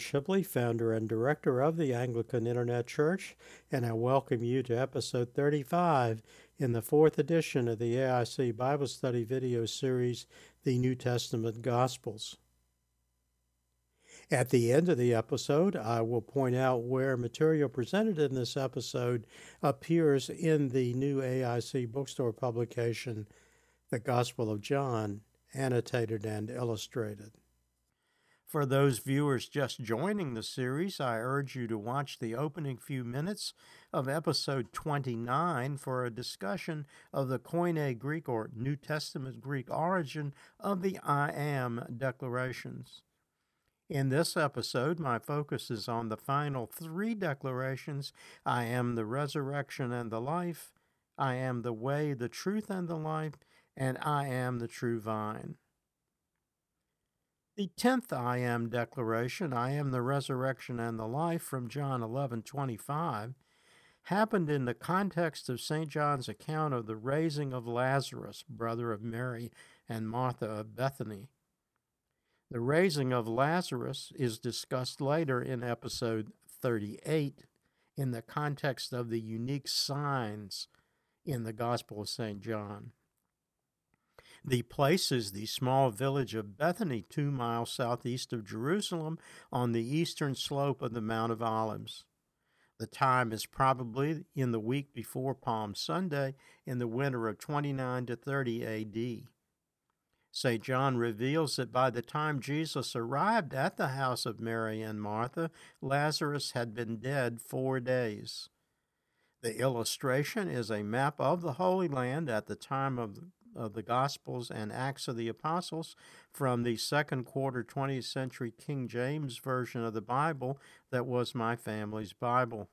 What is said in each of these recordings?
Shibley, founder and director of the Anglican Internet Church, and I welcome you to episode 35 in the fourth edition of the AIC Bible Study video series, The New Testament Gospels. At the end of the episode, I will point out where material presented in this episode appears in the new AIC bookstore publication, The Gospel of John, annotated and illustrated. For those viewers just joining the series, I urge you to watch the opening few minutes of episode 29 for a discussion of the Koine Greek or New Testament Greek origin of the I Am declarations. In this episode, my focus is on the final three declarations I am the resurrection and the life, I am the way, the truth, and the life, and I am the true vine. The tenth I am declaration, I am the resurrection and the life from John 11 25, happened in the context of St. John's account of the raising of Lazarus, brother of Mary and Martha of Bethany. The raising of Lazarus is discussed later in episode 38 in the context of the unique signs in the Gospel of St. John. The place is the small village of Bethany, two miles southeast of Jerusalem, on the eastern slope of the Mount of Olives. The time is probably in the week before Palm Sunday in the winter of 29 to 30 AD. St. John reveals that by the time Jesus arrived at the house of Mary and Martha, Lazarus had been dead four days. The illustration is a map of the Holy Land at the time of of the Gospels and Acts of the Apostles from the second quarter 20th century King James Version of the Bible that was my family's Bible.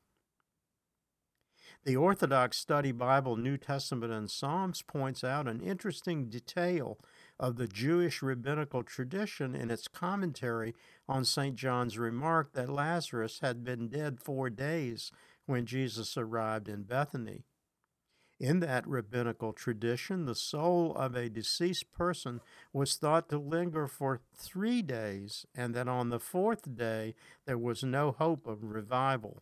The Orthodox Study Bible, New Testament, and Psalms points out an interesting detail of the Jewish rabbinical tradition in its commentary on St. John's remark that Lazarus had been dead four days when Jesus arrived in Bethany. In that rabbinical tradition, the soul of a deceased person was thought to linger for three days, and that on the fourth day there was no hope of revival.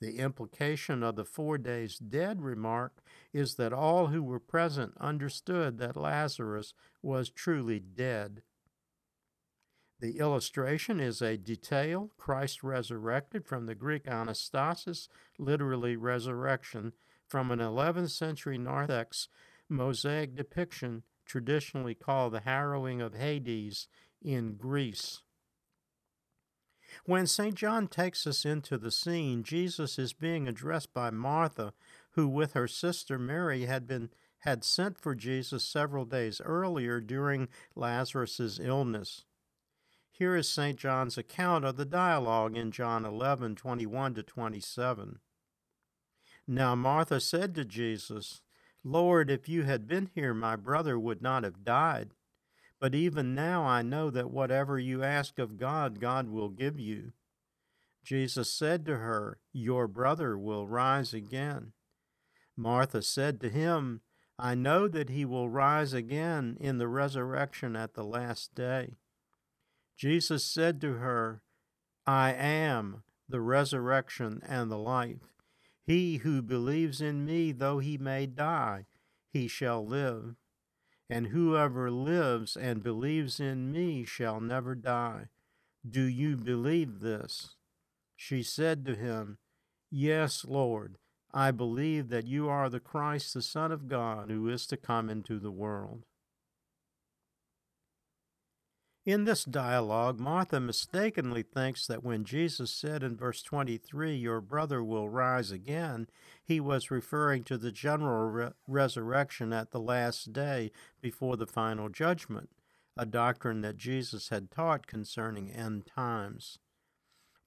The implication of the four days dead remark is that all who were present understood that Lazarus was truly dead. The illustration is a detail, Christ resurrected from the Greek anastasis, literally resurrection, from an 11th century narthex mosaic depiction traditionally called the harrowing of Hades in Greece. When St. John takes us into the scene, Jesus is being addressed by Martha, who with her sister Mary had been had sent for Jesus several days earlier during Lazarus's illness. Here is St. John's account of the dialogue in John 11, 21 to 27. Now Martha said to Jesus, Lord, if you had been here, my brother would not have died. But even now I know that whatever you ask of God, God will give you. Jesus said to her, Your brother will rise again. Martha said to him, I know that he will rise again in the resurrection at the last day. Jesus said to her, I am the resurrection and the life. He who believes in me, though he may die, he shall live. And whoever lives and believes in me shall never die. Do you believe this? She said to him, Yes, Lord, I believe that you are the Christ, the Son of God, who is to come into the world. In this dialogue, Martha mistakenly thinks that when Jesus said in verse 23, Your brother will rise again, he was referring to the general re- resurrection at the last day before the final judgment, a doctrine that Jesus had taught concerning end times.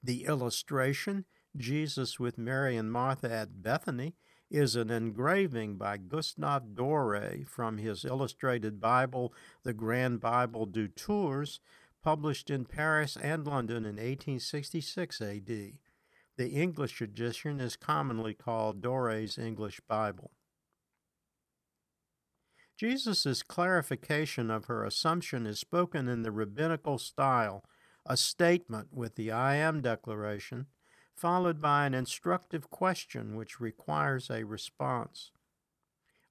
The illustration, Jesus with Mary and Martha at Bethany, is an engraving by Gustave Doré from his illustrated Bible, The Grand Bible du Tours, published in Paris and London in 1866 AD. The English edition is commonly called Doré's English Bible. Jesus' clarification of her assumption is spoken in the rabbinical style, a statement with the I am declaration, followed by an instructive question which requires a response.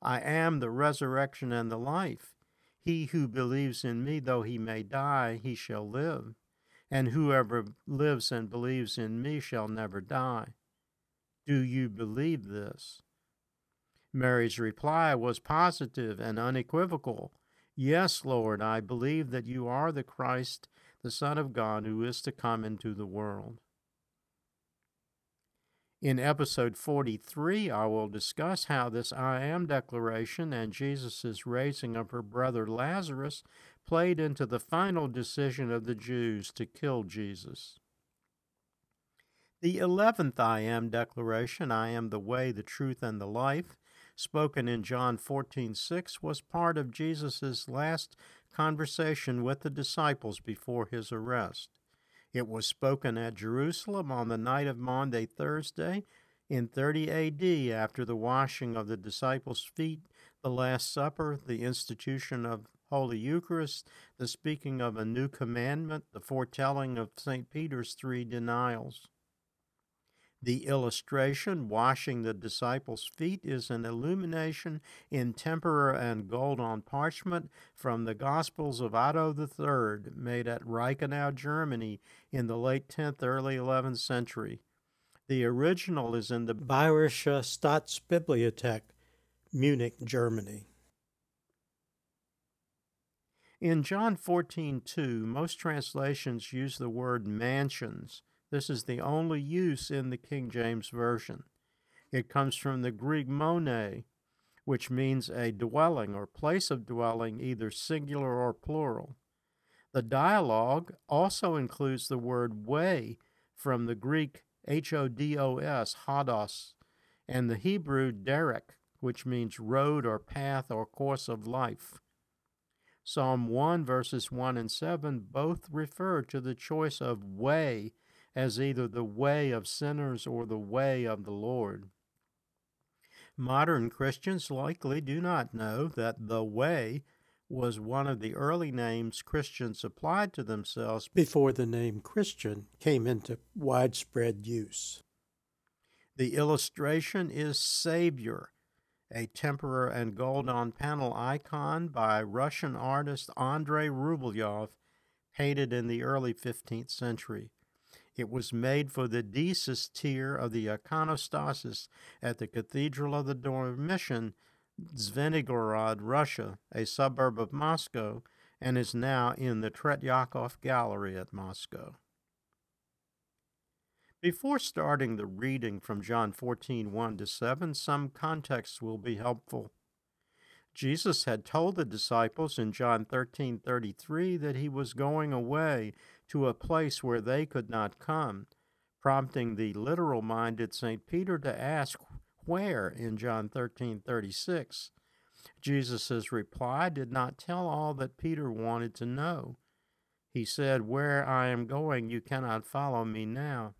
I am the resurrection and the life. He who believes in me, though he may die, he shall live. And whoever lives and believes in me shall never die. Do you believe this? Mary's reply was positive and unequivocal. Yes, Lord, I believe that you are the Christ, the Son of God, who is to come into the world. In episode 43, I will discuss how this I am declaration and Jesus' raising of her brother Lazarus played into the final decision of the Jews to kill Jesus. The eleventh I am declaration, I am the way, the truth, and the life, spoken in John 14:6 was part of Jesus' last conversation with the disciples before his arrest. It was spoken at Jerusalem on the night of Maundy Thursday in 30 AD after the washing of the disciples' feet, the Last Supper, the institution of Holy Eucharist, the speaking of a new commandment, the foretelling of St. Peter's three denials. The illustration, washing the disciples' feet, is an illumination in tempera and gold on parchment from the Gospels of Otto III, made at Reichenau, Germany, in the late 10th, early 11th century. The original is in the Bayerische Staatsbibliothek, Munich, Germany. In John 14:2, most translations use the word mansions this is the only use in the King James Version. It comes from the Greek mone, which means a dwelling or place of dwelling, either singular or plural. The dialogue also includes the word way from the Greek hodos, and the Hebrew derek, which means road or path or course of life. Psalm 1, verses 1 and 7 both refer to the choice of way as either the way of sinners or the way of the Lord. Modern Christians likely do not know that the way was one of the early names Christians applied to themselves before the name Christian came into widespread use. The illustration is Savior, a tempera and gold on panel icon by Russian artist Andrei Rublev, painted in the early 15th century. It was made for the Deesis tier of the iconostasis at the Cathedral of the Dormition, Zvenigorod, Russia, a suburb of Moscow, and is now in the Tretyakov Gallery at Moscow. Before starting the reading from John 14, 1 to 7, some context will be helpful. Jesus had told the disciples in John 13:33 that he was going away to a place where they could not come, prompting the literal-minded St. Peter to ask where in John 13:36. Jesus' reply did not tell all that Peter wanted to know. He said, Where I am going, you cannot follow me now.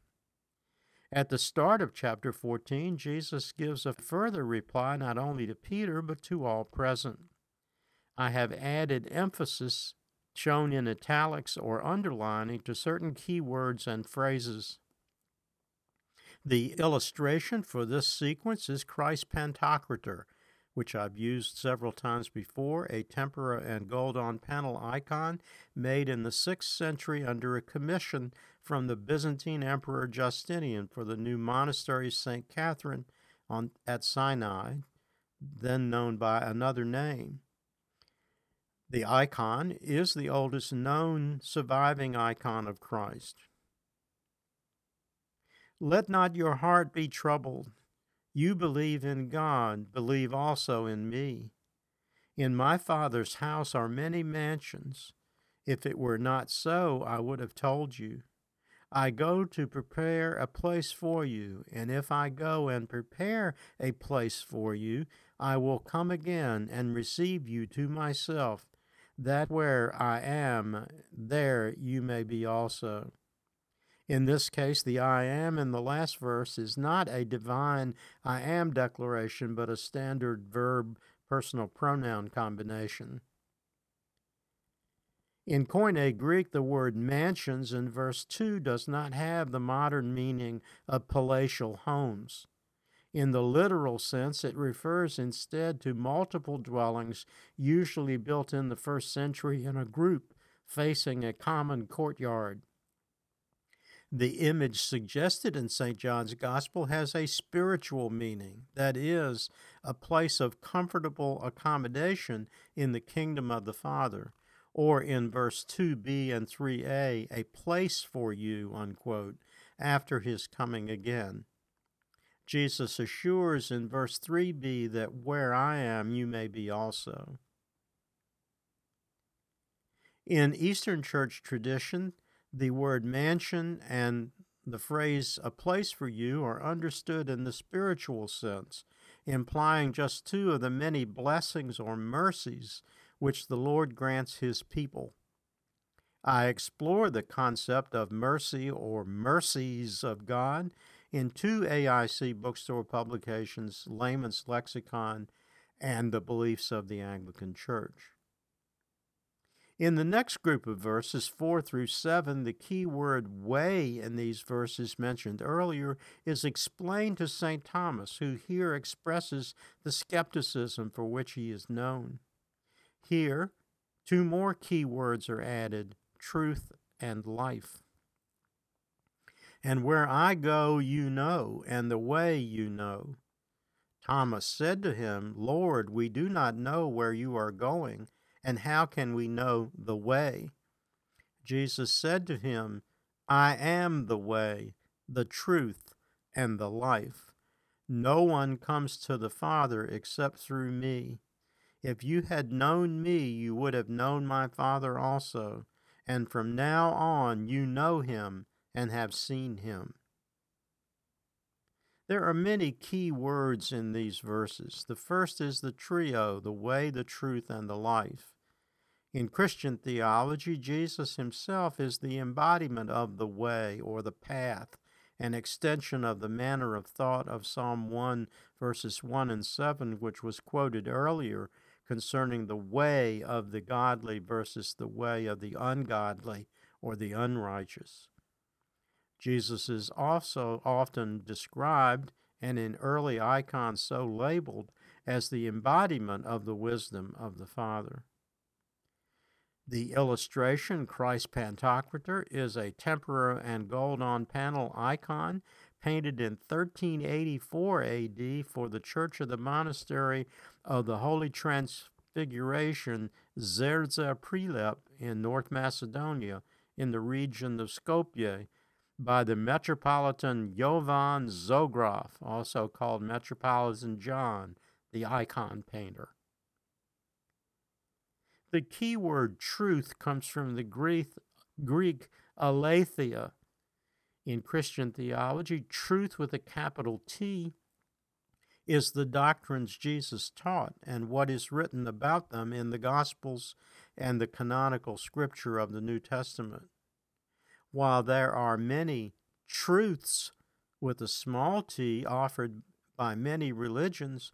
At the start of chapter 14, Jesus gives a further reply not only to Peter, but to all present. I have added emphasis shown in italics or underlining to certain key words and phrases. The illustration for this sequence is Christ Pantocrator, which I've used several times before, a tempera and gold on panel icon made in the 6th century under a commission from the Byzantine Emperor Justinian for the new monastery St. Catherine on, at Sinai, then known by another name. The icon is the oldest known surviving icon of Christ. Let not your heart be troubled. You believe in God, believe also in me. In my Father's house are many mansions. If it were not so, I would have told you. I go to prepare a place for you, and if I go and prepare a place for you, I will come again and receive you to myself, that where I am, there you may be also. In this case, the I am in the last verse is not a divine I am declaration, but a standard verb personal pronoun combination. In Koine Greek, the word mansions in verse 2 does not have the modern meaning of palatial homes. In the literal sense, it refers instead to multiple dwellings, usually built in the first century in a group facing a common courtyard. The image suggested in St. John's Gospel has a spiritual meaning, that is, a place of comfortable accommodation in the kingdom of the Father or in verse 2b and 3a, a place for you, unquote, after his coming again. Jesus assures in verse 3b that where I am, you may be also. In Eastern Church tradition, the word mansion and the phrase a place for you are understood in the spiritual sense, implying just two of the many blessings or mercies which the Lord grants his people. I explore the concept of mercy or mercies of God in two AIC bookstore publications, Layman's Lexicon and The Beliefs of the Anglican Church. In the next group of verses, 4 through 7, the key word way in these verses mentioned earlier is explained to St. Thomas, who here expresses the skepticism for which he is known. Here, two more key words are added truth and life. And where I go, you know, and the way you know. Thomas said to him, Lord, we do not know where you are going, and how can we know the way? Jesus said to him, I am the way, the truth, and the life. No one comes to the Father except through me. If you had known me, you would have known my Father also, and from now on you know him and have seen him. There are many key words in these verses. The first is the trio the way, the truth, and the life. In Christian theology, Jesus himself is the embodiment of the way or the path, an extension of the manner of thought of Psalm 1, verses 1 and 7, which was quoted earlier concerning the way of the godly versus the way of the ungodly or the unrighteous. Jesus is also often described, and in early icons so labeled, as the embodiment of the wisdom of the Father. The illustration, Christ Pantocrator, is a tempera and gold on panel icon painted in 1384 AD for the Church of the Monastery of the Holy Transfiguration, Zerza Prilep in North Macedonia, in the region of Skopje, by the Metropolitan Jovan Zograf, also called Metropolitan John, the icon painter. The key word truth comes from the Greek, Greek aletheia, in Christian theology, truth with a capital T is the doctrines Jesus taught and what is written about them in the Gospels and the canonical scripture of the New Testament. While there are many truths with a small t offered by many religions,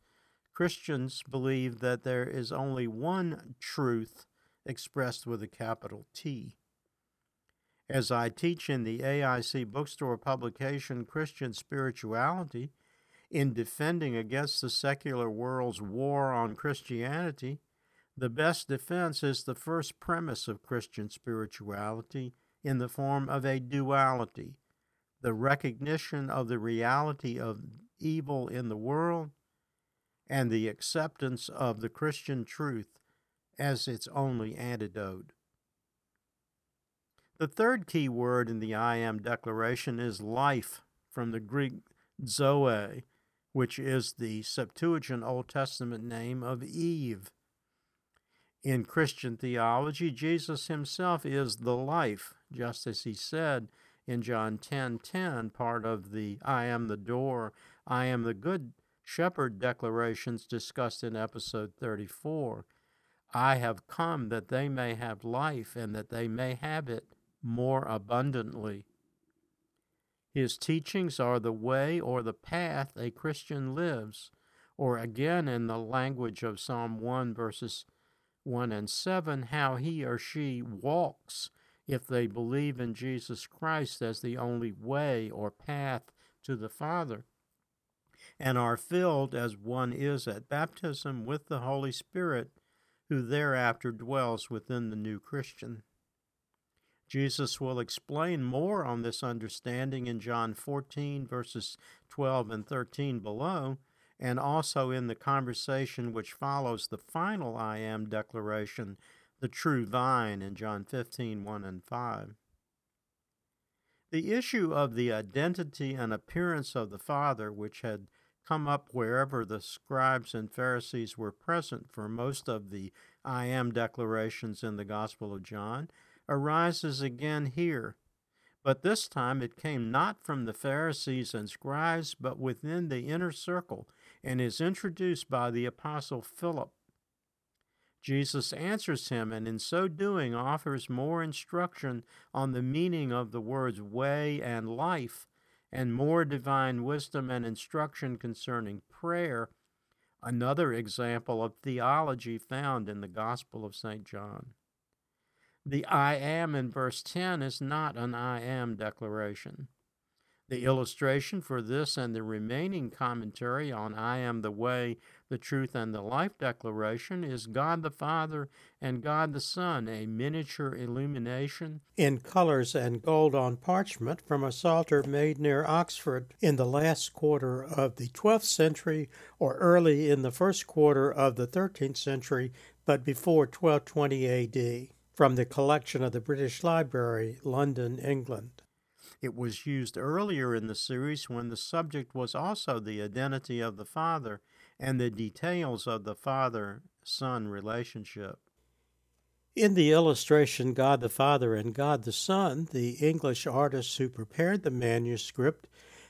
Christians believe that there is only one truth expressed with a capital T. As I teach in the AIC bookstore publication Christian Spirituality, in defending against the secular world's war on Christianity, the best defense is the first premise of Christian spirituality in the form of a duality the recognition of the reality of evil in the world and the acceptance of the Christian truth as its only antidote. The third key word in the I am declaration is life, from the Greek zoe, which is the Septuagint Old Testament name of Eve. In Christian theology, Jesus himself is the life, just as he said in John 10:10, 10, 10, part of the I am the door, I am the good shepherd declarations discussed in episode 34. I have come that they may have life and that they may have it more abundantly. His teachings are the way or the path a Christian lives, or again, in the language of Psalm 1, verses 1 and 7 how he or she walks if they believe in Jesus Christ as the only way or path to the Father, and are filled as one is at baptism with the Holy Spirit, who thereafter dwells within the new Christian. Jesus will explain more on this understanding in John 14, verses 12 and 13 below, and also in the conversation which follows the final I am declaration, the true vine, in John 15, 1 and 5. The issue of the identity and appearance of the Father, which had come up wherever the scribes and Pharisees were present for most of the I am declarations in the Gospel of John, arises again here. But this time it came not from the Pharisees and scribes, but within the inner circle, and is introduced by the Apostle Philip. Jesus answers him, and in so doing offers more instruction on the meaning of the words way and life, and more divine wisdom and instruction concerning prayer, another example of theology found in the Gospel of St. John. The I am in verse 10 is not an I am declaration. The illustration for this and the remaining commentary on I am the way, the truth, and the life declaration is God the Father and God the Son, a miniature illumination in colors and gold on parchment from a psalter made near Oxford in the last quarter of the 12th century or early in the first quarter of the 13th century, but before 1220 AD from the collection of the British Library, London, England. It was used earlier in the series when the subject was also the identity of the Father and the details of the Father Son relationship. In the illustration God the Father and God the Son, the English artists who prepared the manuscript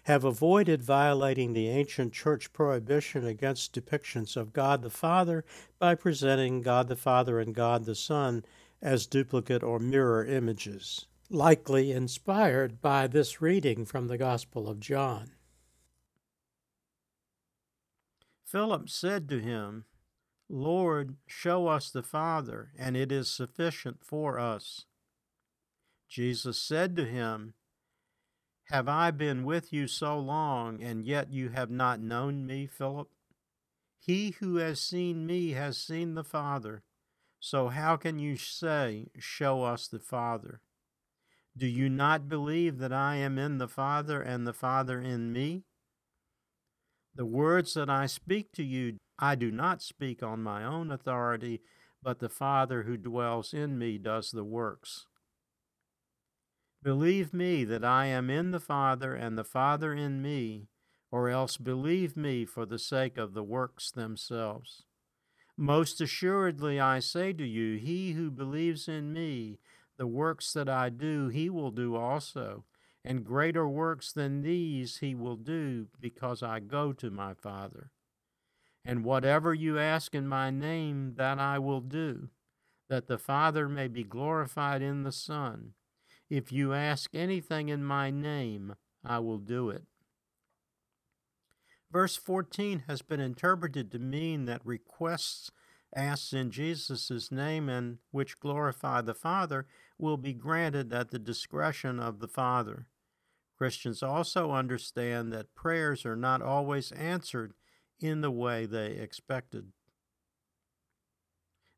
have avoided violating the ancient church prohibition against depictions of God the Father by presenting God the Father and God the Son as duplicate or mirror images, likely inspired by this reading from the Gospel of John. Philip said to him, Lord, show us the Father, and it is sufficient for us. Jesus said to him, Have I been with you so long, and yet you have not known me, Philip? He who has seen me has seen the Father. So how can you say, Show us the Father? Do you not believe that I am in the Father and the Father in me? The words that I speak to you, I do not speak on my own authority, but the Father who dwells in me does the works. Believe me that I am in the Father and the Father in me, or else believe me for the sake of the works themselves. Most assuredly, I say to you, he who believes in me, the works that I do, he will do also, and greater works than these he will do, because I go to my Father. And whatever you ask in my name, that I will do, that the Father may be glorified in the Son. If you ask anything in my name, I will do it. Verse 14 has been interpreted to mean that requests asked in Jesus' name and which glorify the Father will be granted at the discretion of the Father. Christians also understand that prayers are not always answered in the way they expected.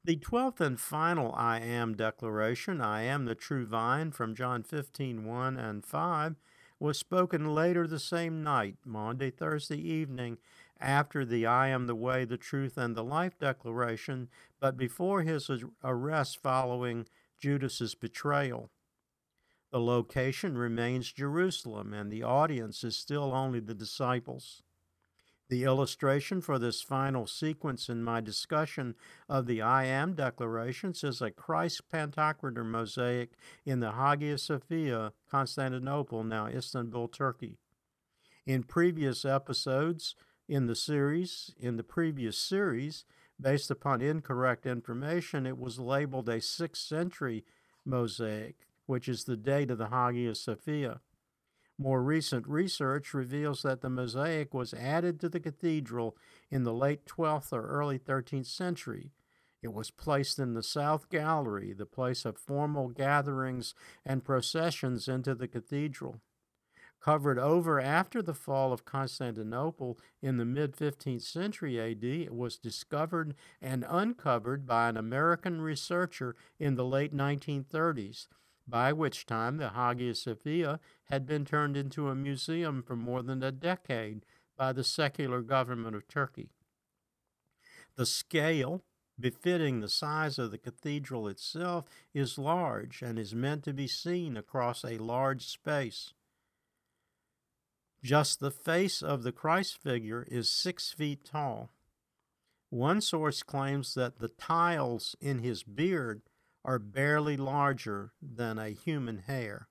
The twelfth and final I am declaration, I am the true vine, from John 15 1 and 5, was spoken later the same night, Maundy, Thursday evening, after the I am the way, the truth, and the life declaration, but before his arrest following Judas's betrayal. The location remains Jerusalem, and the audience is still only the disciples. The illustration for this final sequence in my discussion of the I Am declarations is a Christ Pantocrator mosaic in the Hagia Sophia, Constantinople, now Istanbul, Turkey. In previous episodes in the series, in the previous series, based upon incorrect information, it was labeled a 6th century mosaic, which is the date of the Hagia Sophia. More recent research reveals that the mosaic was added to the cathedral in the late 12th or early 13th century. It was placed in the South Gallery, the place of formal gatherings and processions into the cathedral. Covered over after the fall of Constantinople in the mid 15th century AD, it was discovered and uncovered by an American researcher in the late 1930s, by which time the Hagia Sophia had been turned into a museum for more than a decade by the secular government of Turkey. The scale, befitting the size of the cathedral itself, is large and is meant to be seen across a large space. Just the face of the Christ figure is six feet tall. One source claims that the tiles in his beard are barely larger than a human hair.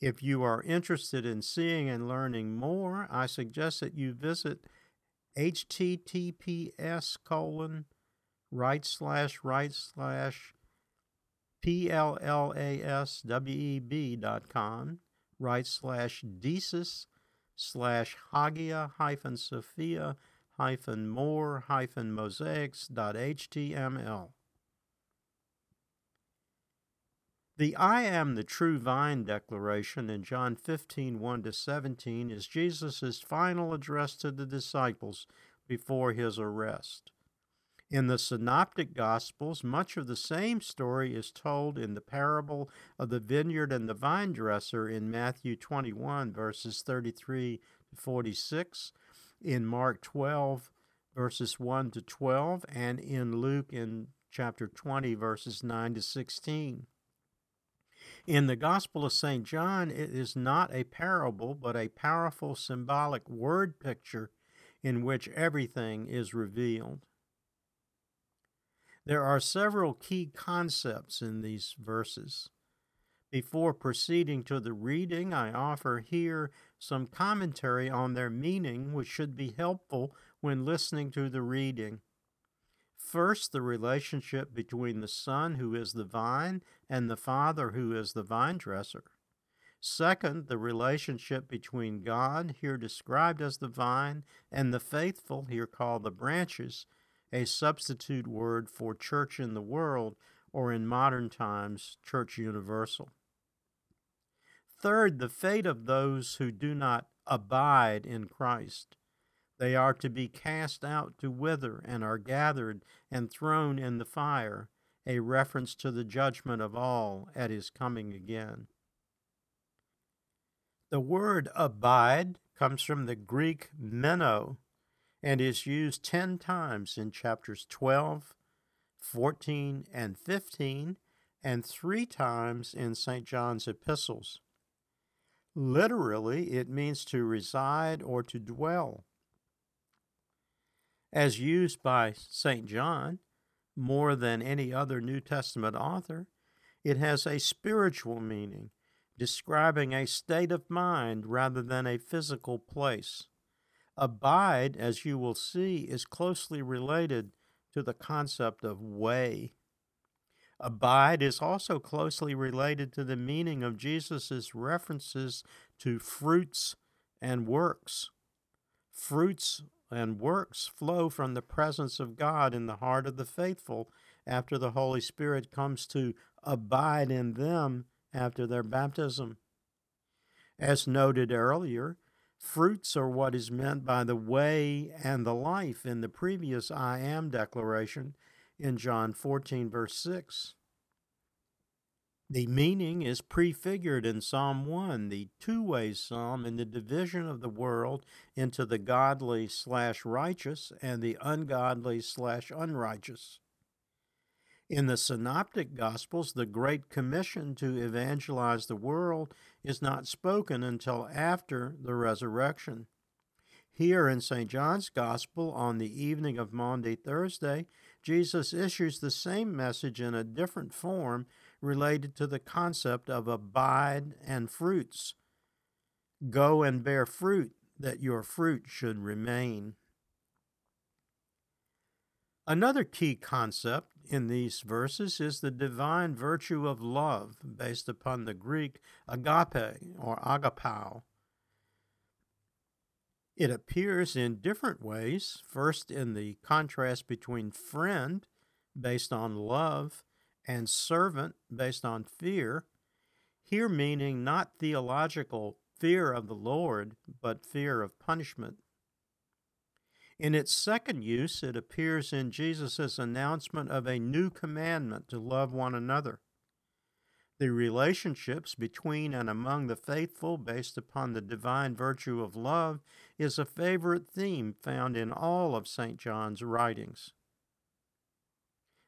If you are interested in seeing and learning more, I suggest that you visit https colon right slash right slash pallasweb dot com right slash deesis slash Hagia hyphen Sophia hyphen more hyphen mosaics dot html. The I am the true vine declaration in John 15, 1 to 17 is Jesus' final address to the disciples before his arrest. In the Synoptic Gospels, much of the same story is told in the parable of the vineyard and the vine dresser in Matthew 21, verses 33 to 46, in Mark 12, verses 1 to 12, and in Luke in chapter 20, verses 9 to 16. In the Gospel of St. John, it is not a parable, but a powerful symbolic word picture in which everything is revealed. There are several key concepts in these verses. Before proceeding to the reading, I offer here some commentary on their meaning, which should be helpful when listening to the reading. First, the relationship between the Son, who is the vine, and the Father, who is the vine dresser. Second, the relationship between God, here described as the vine, and the faithful, here called the branches, a substitute word for church in the world, or in modern times, church universal. Third, the fate of those who do not abide in Christ. They are to be cast out to wither and are gathered and thrown in the fire, a reference to the judgment of all at his coming again. The word abide comes from the Greek meno, and is used 10 times in chapters 12, 14, and 15, and three times in St. John's epistles. Literally, it means to reside or to dwell. As used by St. John, more than any other New Testament author, it has a spiritual meaning, describing a state of mind rather than a physical place. Abide, as you will see, is closely related to the concept of way. Abide is also closely related to the meaning of Jesus' references to fruits and works. Fruits and works flow from the presence of God in the heart of the faithful after the Holy Spirit comes to abide in them after their baptism. As noted earlier, Fruits are what is meant by the way and the life in the previous I am declaration in John 14, verse 6. The meaning is prefigured in Psalm 1, the two way psalm in the division of the world into the godly slash righteous and the ungodly slash unrighteous. In the Synoptic Gospels, the Great Commission to evangelize the world is not spoken until after the resurrection. Here in St. John's Gospel, on the evening of Maundy Thursday, Jesus issues the same message in a different form related to the concept of abide and fruits. Go and bear fruit, that your fruit should remain. Another key concept in these verses is the divine virtue of love, based upon the Greek agape or agapao. It appears in different ways, first in the contrast between friend, based on love, and servant based on fear, here meaning not theological fear of the Lord, but fear of punishment. In its second use, it appears in Jesus' announcement of a new commandment to love one another. The relationships between and among the faithful, based upon the divine virtue of love, is a favorite theme found in all of St. John's writings.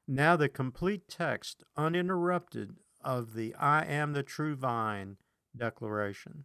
Now, the complete text, uninterrupted, of the I am the true vine declaration.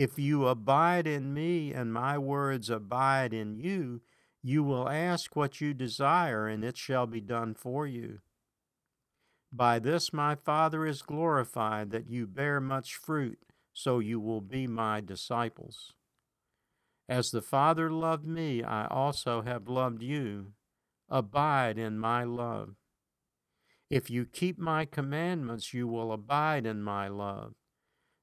If you abide in me and my words abide in you, you will ask what you desire, and it shall be done for you. By this my Father is glorified, that you bear much fruit, so you will be my disciples. As the Father loved me, I also have loved you. Abide in my love. If you keep my commandments, you will abide in my love,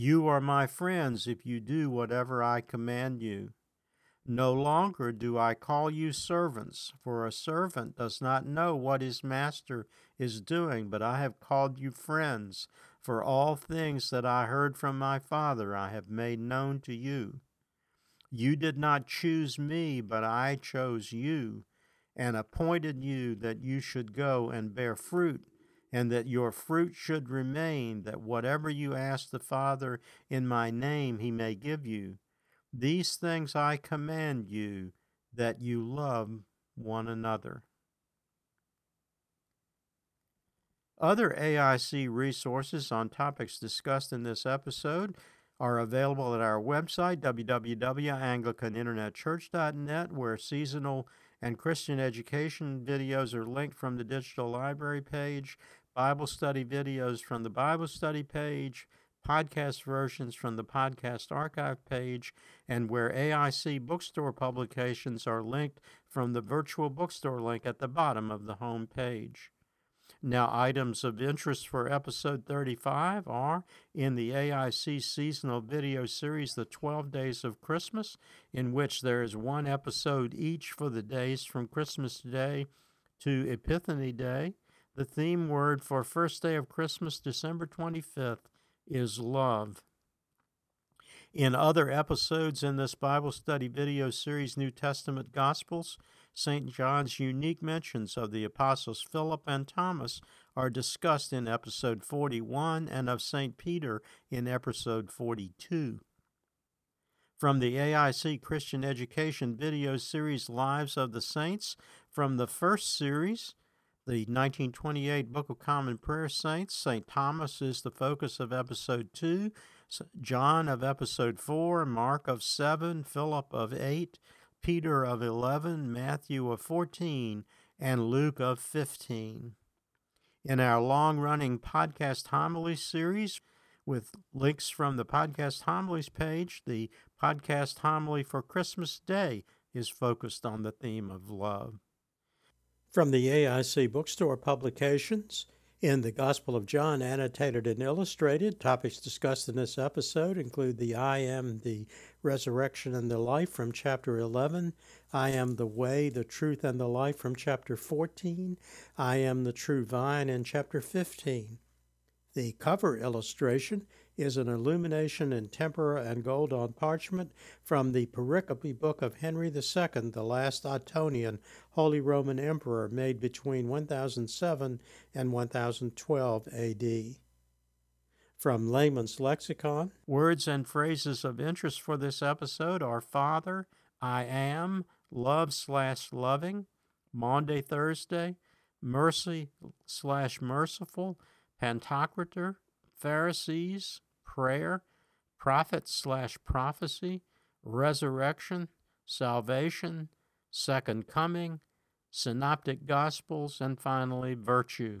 You are my friends if you do whatever I command you. No longer do I call you servants, for a servant does not know what his master is doing, but I have called you friends, for all things that I heard from my Father I have made known to you. You did not choose me, but I chose you and appointed you that you should go and bear fruit, and that your fruit should remain, that whatever you ask the Father in my name he may give you. These things I command you, that you love one another. Other AIC resources on topics discussed in this episode are available at our website, www.anglicaninternetchurch.net, where seasonal and Christian education videos are linked from the digital library page, Bible study videos from the Bible study page, podcast versions from the podcast archive page, and where AIC bookstore publications are linked from the virtual bookstore link at the bottom of the home page. Now, items of interest for episode 35 are in the AIC seasonal video series, The 12 Days of Christmas, in which there is one episode each for the days from Christmas Day to Epiphany Day. The theme word for first day of Christmas, December 25th, is love. In other episodes in this Bible study video series, New Testament Gospels, St. John's unique mentions of the apostles Philip and Thomas are discussed in episode 41 and of St. Peter in episode 42. From the AIC Christian Education video series Lives of the Saints, from the first series, the 1928 Book of Common Prayer Saints, St. Thomas is the focus of episode 2, John of episode 4, Mark of 7, Philip of 8, Peter of 11, Matthew of 14, and Luke of 15. In our long running podcast homily series, with links from the podcast homilies page, the podcast homily for Christmas Day is focused on the theme of love. From the AIC Bookstore publications, in the Gospel of John, annotated and illustrated, topics discussed in this episode include the I am the resurrection and the life from chapter 11, I am the way, the truth, and the life from chapter 14, I am the true vine in chapter 15. The cover illustration is an illumination in tempera and gold on parchment from the pericope book of Henry II, the last Ottonian Holy Roman Emperor, made between 1007 and 1012 AD. From Layman's Lexicon, words and phrases of interest for this episode are Father, I am, love slash loving, Maundy Thursday, mercy slash merciful, Pantocrator, Pharisees, prayer, prophet slash prophecy, resurrection, salvation, second coming, synoptic gospels, and finally virtue.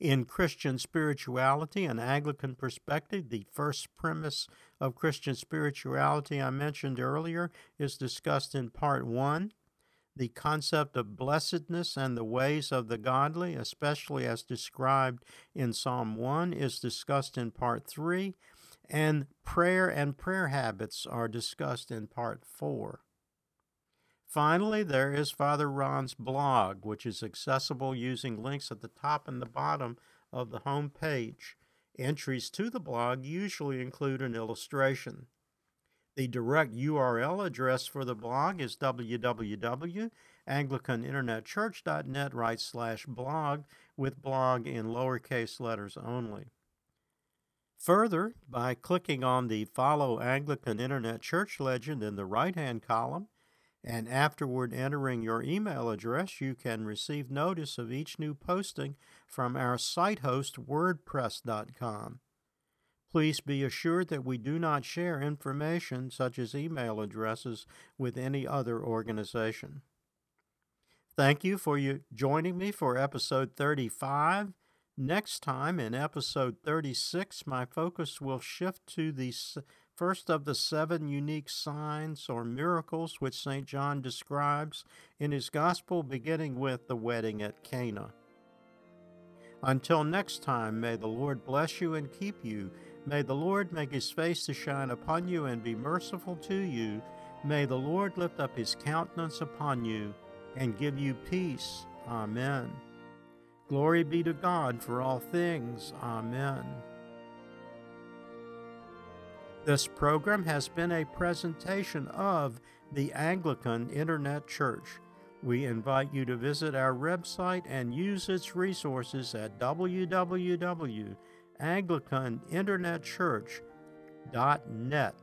In Christian spirituality and Anglican perspective, the first premise of Christian spirituality I mentioned earlier is discussed in part one the concept of blessedness and the ways of the godly, especially as described in Psalm 1, is discussed in part 3, and prayer and prayer habits are discussed in part 4. Finally, there is Father Ron's blog, which is accessible using links at the top and the bottom of the home page. Entries to the blog usually include an illustration. The direct URL address for the blog is www.anglicaninternetchurch.net right slash blog with blog in lowercase letters only. Further, by clicking on the Follow Anglican Internet Church legend in the right hand column, and afterward entering your email address, you can receive notice of each new posting from our site host, WordPress.com. Please be assured that we do not share information such as email addresses with any other organization. Thank you for you joining me for episode 35. Next time in episode 36, my focus will shift to the first of the seven unique signs or miracles which St. John describes in his gospel, beginning with the wedding at Cana. Until next time, may the Lord bless you and keep you. May the Lord make his face to shine upon you and be merciful to you. May the Lord lift up his countenance upon you and give you peace. Amen. Glory be to God for all things. Amen. This program has been a presentation of the Anglican Internet Church. We invite you to visit our website and use its resources at www.anglicaninternetchurch.net.